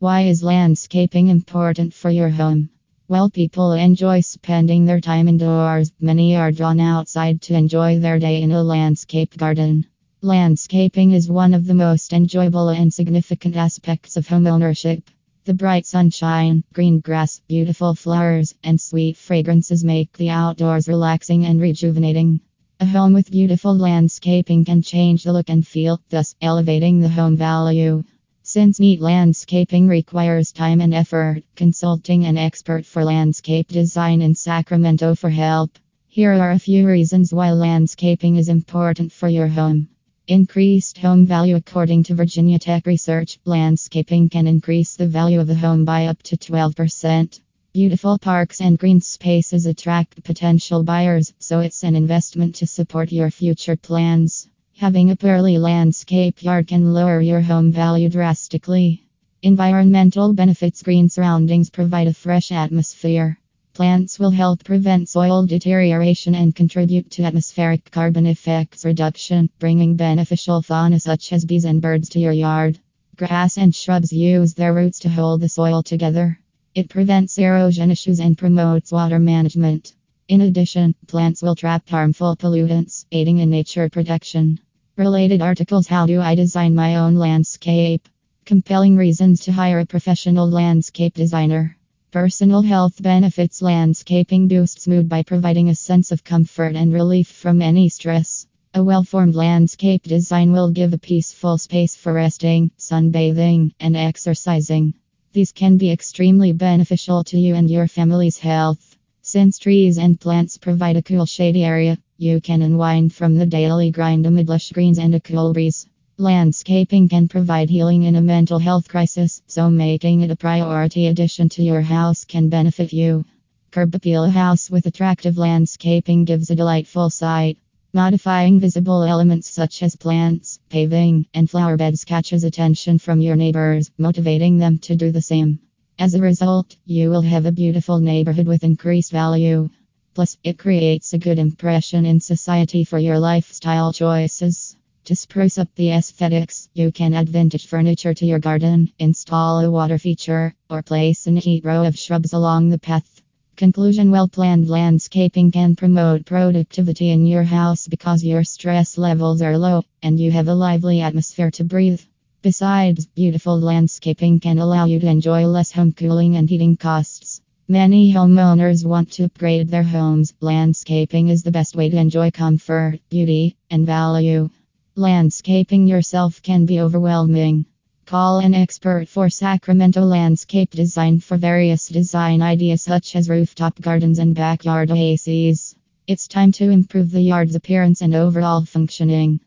Why is landscaping important for your home? Well, people enjoy spending their time indoors. Many are drawn outside to enjoy their day in a landscape garden. Landscaping is one of the most enjoyable and significant aspects of home ownership. The bright sunshine, green grass, beautiful flowers, and sweet fragrances make the outdoors relaxing and rejuvenating. A home with beautiful landscaping can change the look and feel, thus elevating the home value. Since neat landscaping requires time and effort, consulting an expert for landscape design in Sacramento for help. Here are a few reasons why landscaping is important for your home. Increased home value According to Virginia Tech Research, landscaping can increase the value of a home by up to 12%. Beautiful parks and green spaces attract potential buyers, so it's an investment to support your future plans. Having a purely landscape yard can lower your home value drastically. Environmental benefits Green surroundings provide a fresh atmosphere. Plants will help prevent soil deterioration and contribute to atmospheric carbon effects reduction, bringing beneficial fauna such as bees and birds to your yard. Grass and shrubs use their roots to hold the soil together. It prevents erosion issues and promotes water management. In addition, plants will trap harmful pollutants, aiding in nature protection. Related articles How do I design my own landscape? Compelling reasons to hire a professional landscape designer. Personal health benefits Landscaping boosts mood by providing a sense of comfort and relief from any stress. A well formed landscape design will give a peaceful space for resting, sunbathing, and exercising. These can be extremely beneficial to you and your family's health. Since trees and plants provide a cool, shady area, you can unwind from the daily grind amid lush greens and a cool breeze. Landscaping can provide healing in a mental health crisis, so making it a priority addition to your house can benefit you. Curb appeal A house with attractive landscaping gives a delightful sight. Modifying visible elements such as plants, paving, and flower beds catches attention from your neighbors, motivating them to do the same. As a result, you will have a beautiful neighborhood with increased value. Plus, it creates a good impression in society for your lifestyle choices. To spruce up the aesthetics, you can add vintage furniture to your garden, install a water feature, or place a neat row of shrubs along the path. Conclusion Well planned landscaping can promote productivity in your house because your stress levels are low and you have a lively atmosphere to breathe. Besides, beautiful landscaping can allow you to enjoy less home cooling and heating costs. Many homeowners want to upgrade their homes. Landscaping is the best way to enjoy comfort, beauty, and value. Landscaping yourself can be overwhelming. Call an expert for Sacramento landscape design for various design ideas such as rooftop gardens and backyard oases. It's time to improve the yard's appearance and overall functioning.